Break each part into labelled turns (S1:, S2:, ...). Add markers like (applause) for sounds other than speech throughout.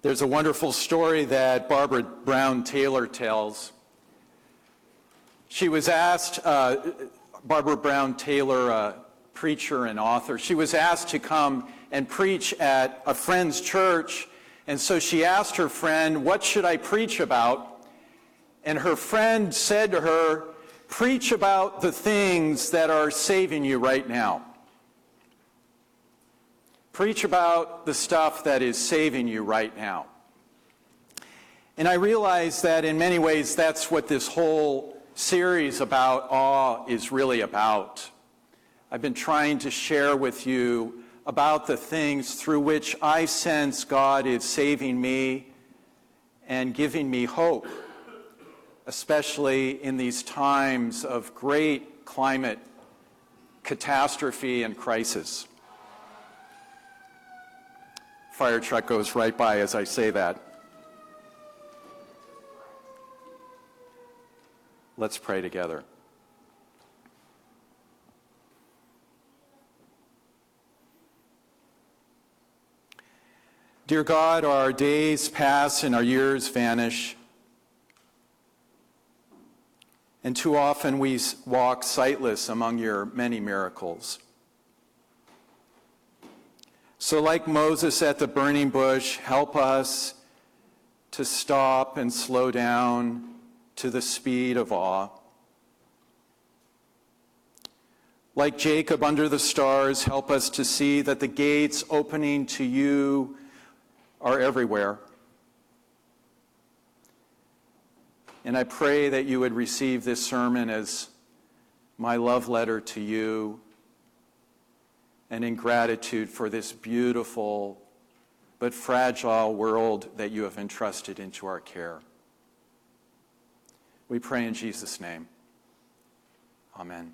S1: There's a wonderful story that Barbara Brown Taylor tells. She was asked, uh, Barbara Brown Taylor, a preacher and author, she was asked to come and preach at a friend's church. And so she asked her friend, What should I preach about? And her friend said to her, Preach about the things that are saving you right now. Preach about the stuff that is saving you right now. And I realize that in many ways that's what this whole series about awe is really about. I've been trying to share with you about the things through which I sense God is saving me and giving me hope, especially in these times of great climate catastrophe and crisis. Fire truck goes right by as I say that. Let's pray together. Dear God, our days pass and our years vanish. And too often we walk sightless among your many miracles. So, like Moses at the burning bush, help us to stop and slow down to the speed of awe. Like Jacob under the stars, help us to see that the gates opening to you are everywhere. And I pray that you would receive this sermon as my love letter to you and in gratitude for this beautiful but fragile world that you have entrusted into our care. We pray in Jesus' name. Amen.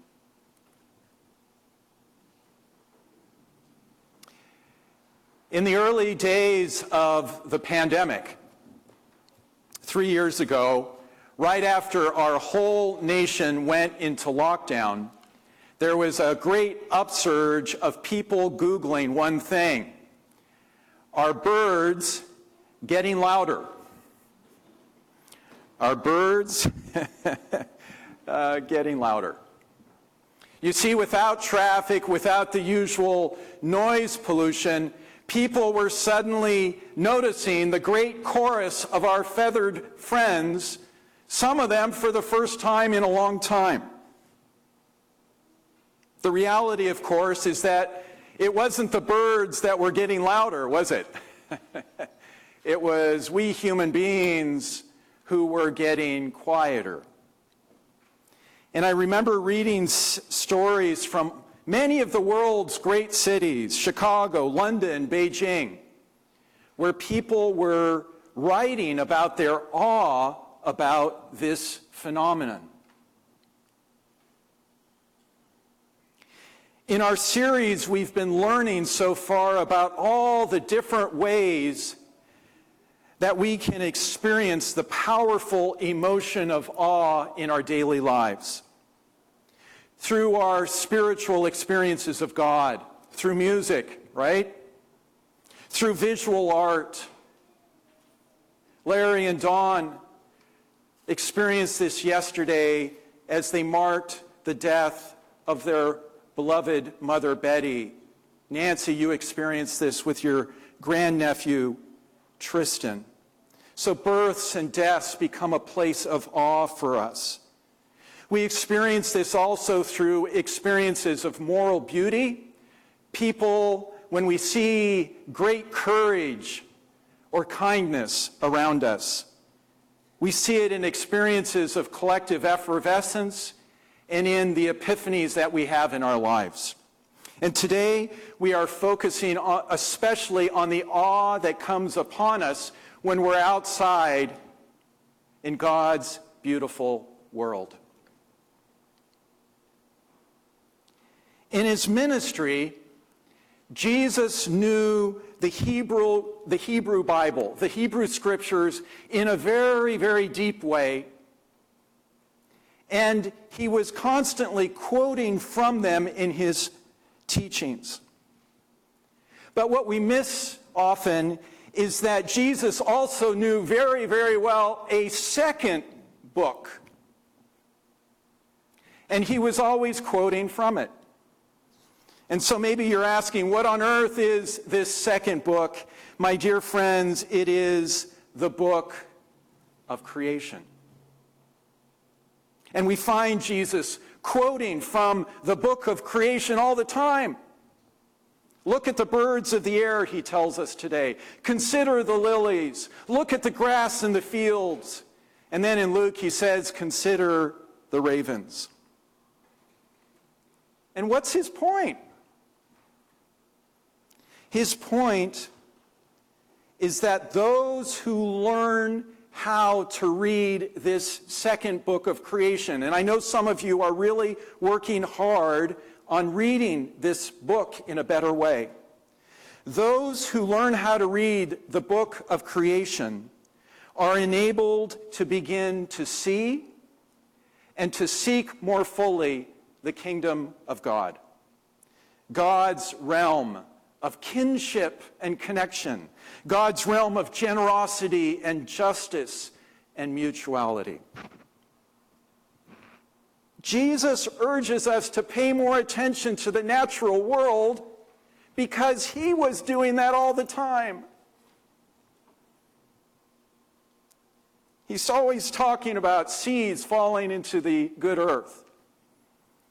S1: In the early days of the pandemic, three years ago, right after our whole nation went into lockdown, there was a great upsurge of people Googling one thing Are birds getting louder? Are birds (laughs) uh, getting louder? You see, without traffic, without the usual noise pollution, people were suddenly noticing the great chorus of our feathered friends, some of them for the first time in a long time. The reality, of course, is that it wasn't the birds that were getting louder, was it? (laughs) it was we human beings who were getting quieter. And I remember reading s- stories from many of the world's great cities, Chicago, London, Beijing, where people were writing about their awe about this phenomenon. In our series, we've been learning so far about all the different ways that we can experience the powerful emotion of awe in our daily lives. Through our spiritual experiences of God, through music, right? Through visual art. Larry and Dawn experienced this yesterday as they marked the death of their beloved mother Betty. Nancy, you experienced this with your grandnephew Tristan. So births and deaths become a place of awe for us. We experience this also through experiences of moral beauty. People, when we see great courage or kindness around us, we see it in experiences of collective effervescence and in the epiphanies that we have in our lives. And today we are focusing especially on the awe that comes upon us when we're outside in God's beautiful world. In his ministry, Jesus knew the Hebrew, the Hebrew Bible, the Hebrew scriptures, in a very, very deep way and he was constantly quoting from them in his teachings. But what we miss often is that Jesus also knew very, very well a second book. And he was always quoting from it. And so maybe you're asking, what on earth is this second book? My dear friends, it is the book of creation. And we find Jesus quoting from the book of creation all the time. Look at the birds of the air, he tells us today. Consider the lilies. Look at the grass in the fields. And then in Luke, he says, Consider the ravens. And what's his point? His point is that those who learn how to read this second book of creation, and I know some of you are really working hard on reading this book in a better way. Those who learn how to read the book of creation are enabled to begin to see and to seek more fully the kingdom of God. God's realm of kinship and connection, God's realm of generosity and justice and mutuality. Jesus urges us to pay more attention to the natural world because he was doing that all the time. He's always talking about seeds falling into the good earth,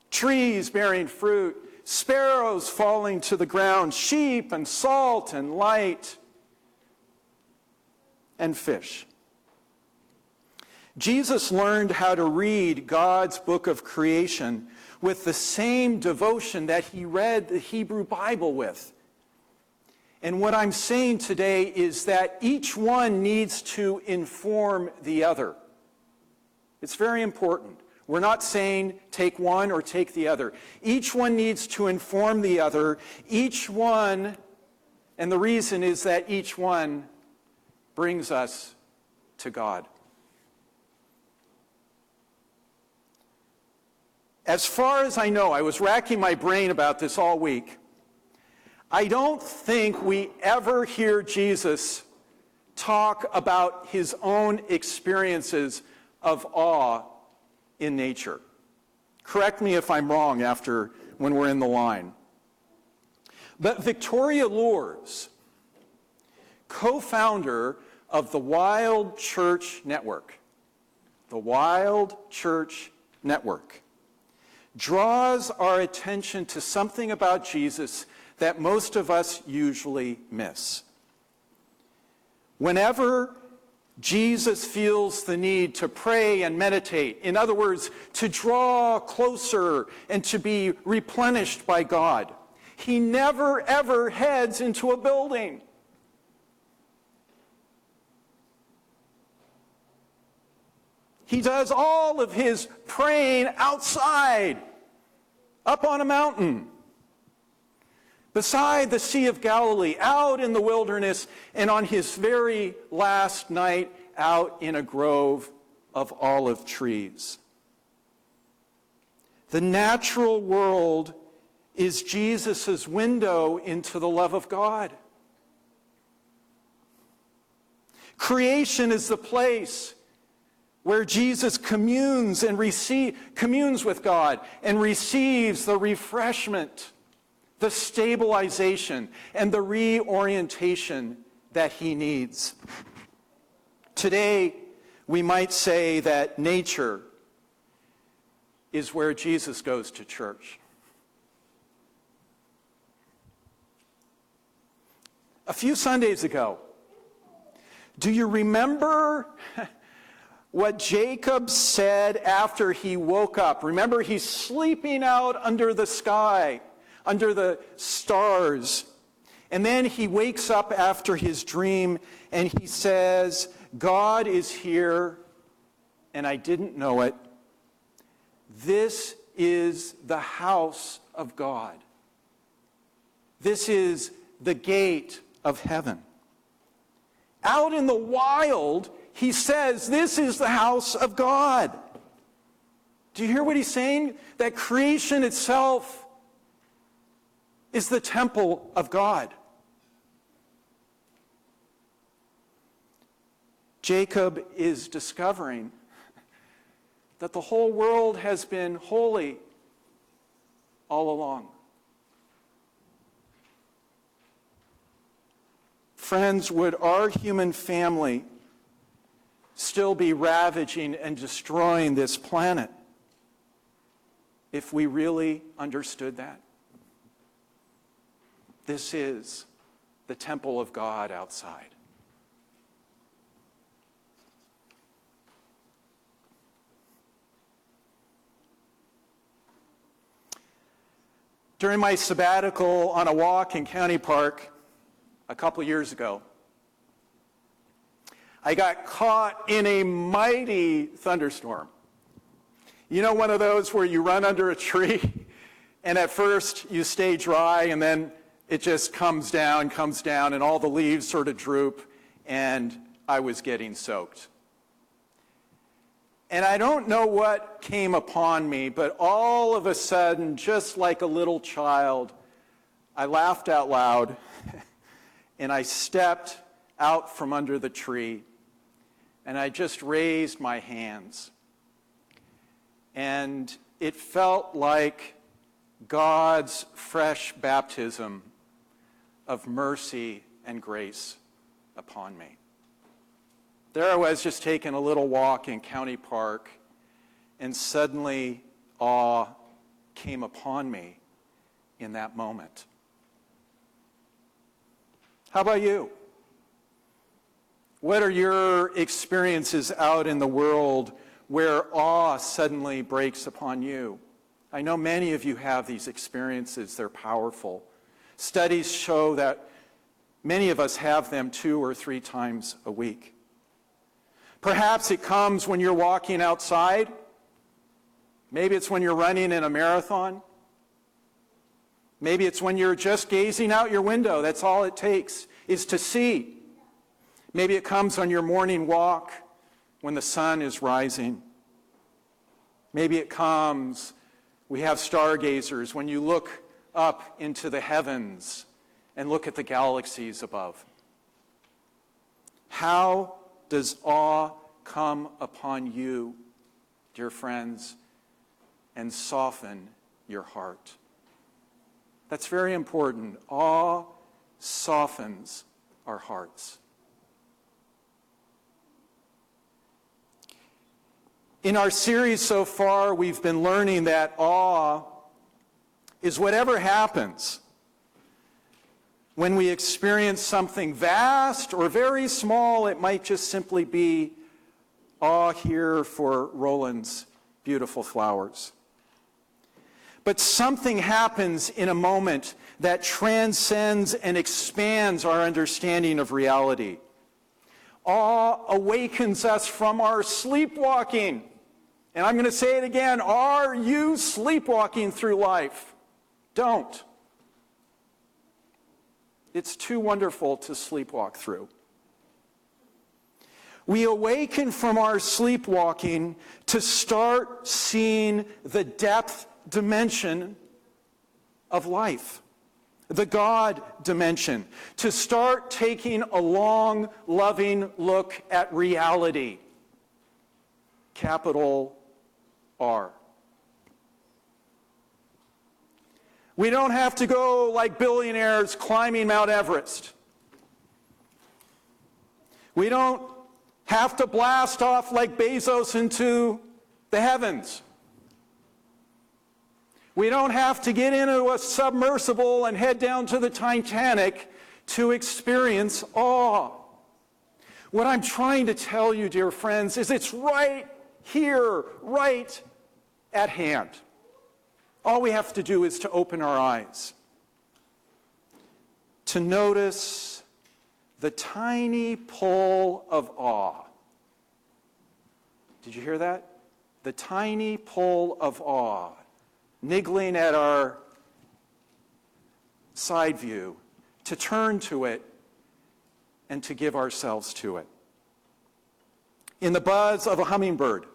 S1: trees bearing fruit, sparrows falling to the ground, sheep and salt and light, and fish. Jesus learned how to read God's book of creation with the same devotion that he read the Hebrew Bible with. And what I'm saying today is that each one needs to inform the other. It's very important. We're not saying take one or take the other. Each one needs to inform the other. Each one, and the reason is that each one brings us to God. As far as I know, I was racking my brain about this all week. I don't think we ever hear Jesus talk about his own experiences of awe in nature. Correct me if I'm wrong after when we're in the line. But Victoria Loorz, co founder of the Wild Church Network, the Wild Church Network, draws our attention to something about Jesus that most of us usually miss. Whenever Jesus feels the need to pray and meditate, in other words, to draw closer and to be replenished by God, he never ever heads into a building. He does all of his praying outside, up on a mountain, beside the Sea of Galilee, out in the wilderness, and on his very last night, out in a grove of olive trees. The natural world is Jesus' window into the love of God. Creation is the place where Jesus communes and receive, communes with God and receives the refreshment, the stabilization, and the reorientation that he needs. Today, we might say that nature is where Jesus goes to church. A few Sundays ago, do you remember (laughs) what Jacob said after he woke up. Remember, he's sleeping out under the sky, under the stars. And then he wakes up after his dream and he says, God is here and I didn't know it. This is the house of God. This is the gate of heaven. Out in the wild, he says, This is the house of God. Do you hear what he's saying? That creation itself is the temple of God. Jacob is discovering that the whole world has been holy all along. Friends, would our human family still be ravaging and destroying this planet if we really understood that? This is the temple of God outside. During my sabbatical on a walk in County Park a couple years ago, I got caught in a mighty thunderstorm. You know, one of those where you run under a tree (laughs) and at first you stay dry and then it just comes down, comes down, and all the leaves sort of droop, and I was getting soaked. And I don't know what came upon me, but all of a sudden, just like a little child, I laughed out loud (laughs) and I stepped out from under the tree and I just raised my hands. And it felt like God's fresh baptism of mercy and grace upon me. There I was just taking a little walk in County Park, and suddenly awe came upon me in that moment. How about you? What are your experiences out in the world where awe suddenly breaks upon you? I know many of you have these experiences, they're powerful. Studies show that many of us have them two or three times a week. Perhaps it comes when you're walking outside. Maybe it's when you're running in a marathon. Maybe it's when you're just gazing out your window. That's all it takes is to see. Maybe it comes on your morning walk when the sun is rising. Maybe it comes, we have stargazers, when you look up into the heavens and look at the galaxies above. How does awe come upon you, dear friends, and soften your heart? That's very important. Awe softens our hearts. In our series so far, we've been learning that awe is whatever happens when we experience something vast or very small, it might just simply be awe here for Roland's beautiful flowers. But something happens in a moment that transcends and expands our understanding of reality. Awe awakens us from our sleepwalking. And I'm going to say it again. Are you sleepwalking through life? Don't. It's too wonderful to sleepwalk through. We awaken from our sleepwalking to start seeing the depth dimension of life, the God dimension, to start taking a long, loving look at reality. Capital R. We don't have to go like billionaires climbing Mount Everest. We don't have to blast off like Bezos into the heavens. We don't have to get into a submersible and head down to the Titanic to experience awe. What I'm trying to tell you, dear friends, is it's right here, right at hand. All we have to do is to open our eyes, to notice the tiny pull of awe. Did you hear that? The tiny pull of awe, niggling at our side view, to turn to it and to give ourselves to it. In the buzz of a hummingbird,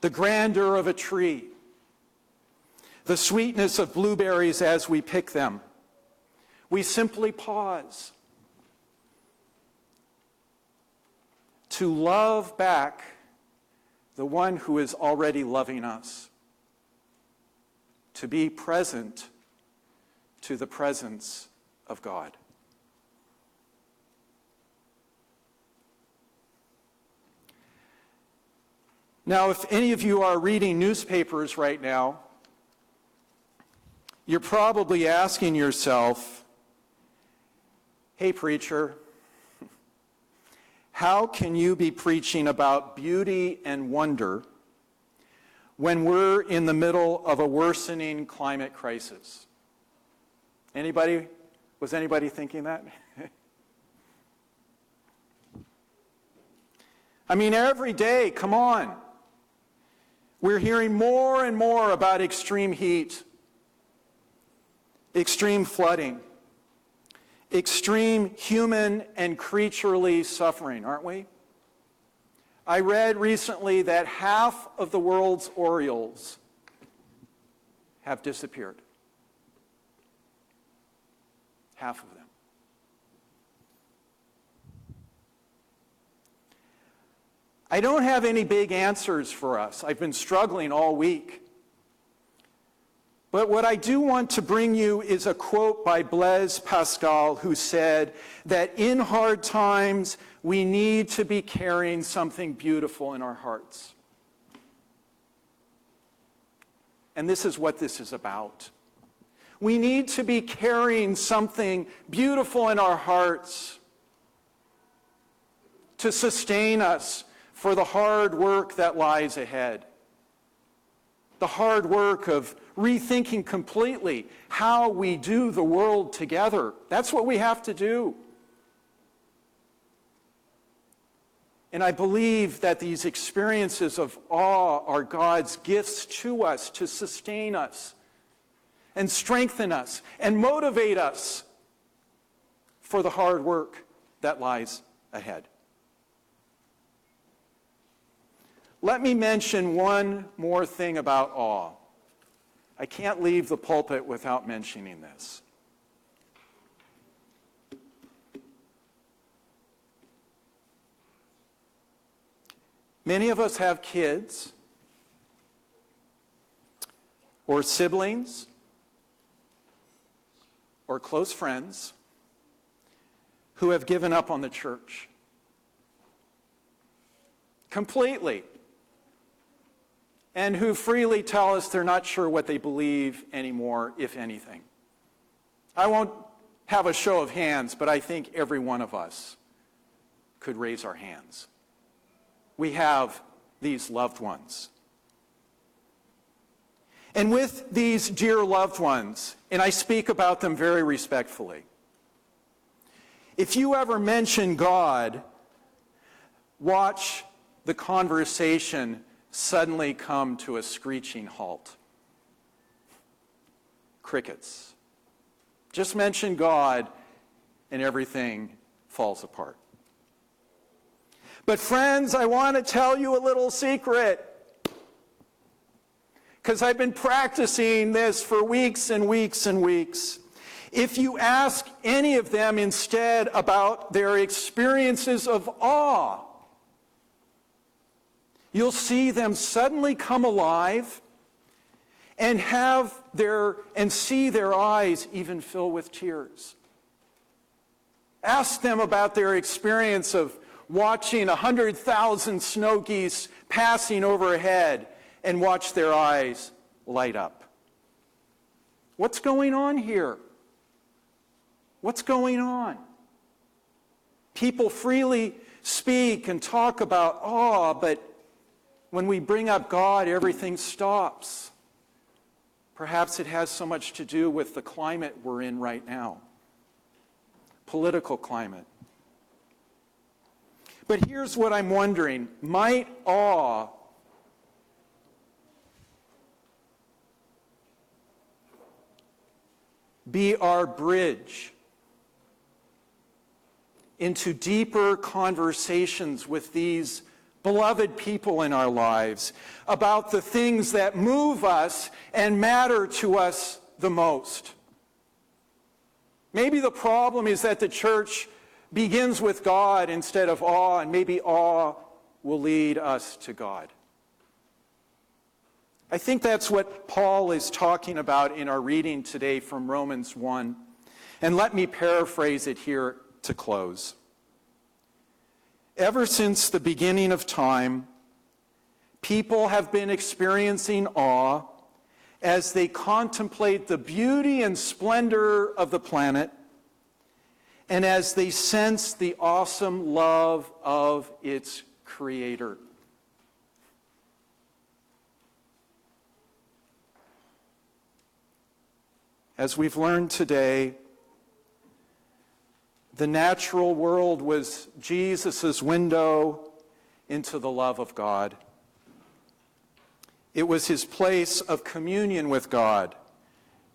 S1: the grandeur of a tree, the sweetness of blueberries as we pick them. We simply pause. to love back the one who is already loving us, to be present to the presence of God. Now, if any of you are reading newspapers right now, you're probably asking yourself, hey, preacher, (laughs) how can you be preaching about beauty and wonder when we're in the middle of a worsening climate crisis? Anybody? Was anybody thinking that? (laughs) I mean, every day, come on. We're hearing more and more about extreme heat, extreme flooding, extreme human and creaturely suffering, aren't we? I read recently that half of the world's orioles have disappeared. Half of them. I don't have any big answers for us. I've been struggling all week. But what I do want to bring you is a quote by Blaise Pascal, who said that in hard times, we need to be carrying something beautiful in our hearts. And this is what this is about. We need to be carrying something beautiful in our hearts to sustain us for the hard work that lies ahead. The hard work of rethinking completely how we do the world together. That's what we have to do. And I believe that these experiences of awe are God's gifts to us to sustain us and strengthen us and motivate us for the hard work that lies ahead. Let me mention one more thing about awe. I can't leave the pulpit without mentioning this. Many of us have kids or siblings or close friends who have given up on the church completely and who freely tell us they're not sure what they believe anymore, if anything. I won't have a show of hands, but I think every one of us could raise our hands. We have these loved ones. And with these dear loved ones, and I speak about them very respectfully, if you ever mention God, watch the conversation suddenly come to a screeching halt. Crickets. Just mention God and everything falls apart. But, friends, I want to tell you a little secret. Because I've been practicing this for weeks and weeks and weeks. If you ask any of them instead about their experiences of awe, you'll see them suddenly come alive and have their and see their eyes even fill with tears. Ask them about their experience of watching 100,000 snow geese passing overhead and watch their eyes light up. What's going on here? What's going on? People freely speak and talk about awe, but when we bring up God, everything stops. Perhaps it has so much to do with the climate we're in right now, political climate. But here's what I'm wondering might awe be our bridge into deeper conversations with these beloved people in our lives, about the things that move us and matter to us the most. Maybe the problem is that the church begins with God instead of awe, and maybe awe will lead us to God. I think that's what Paul is talking about in our reading today from Romans 1. And let me paraphrase it here to close. Ever since the beginning of time, people have been experiencing awe as they contemplate the beauty and splendor of the planet and as they sense the awesome love of its creator. As we've learned today, the natural world was Jesus' window into the love of God. It was his place of communion with God,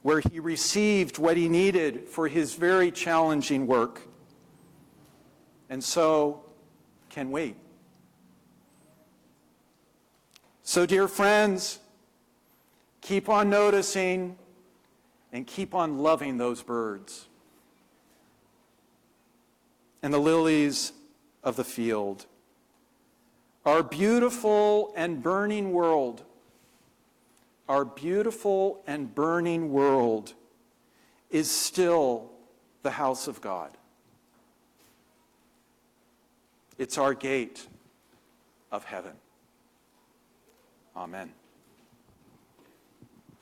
S1: where he received what he needed for his very challenging work, and so can we. So, dear friends, keep on noticing and keep on loving those birds and the lilies of the field. Our beautiful and burning world, our beautiful and burning world is still the house of God. It's our gate of heaven. Amen.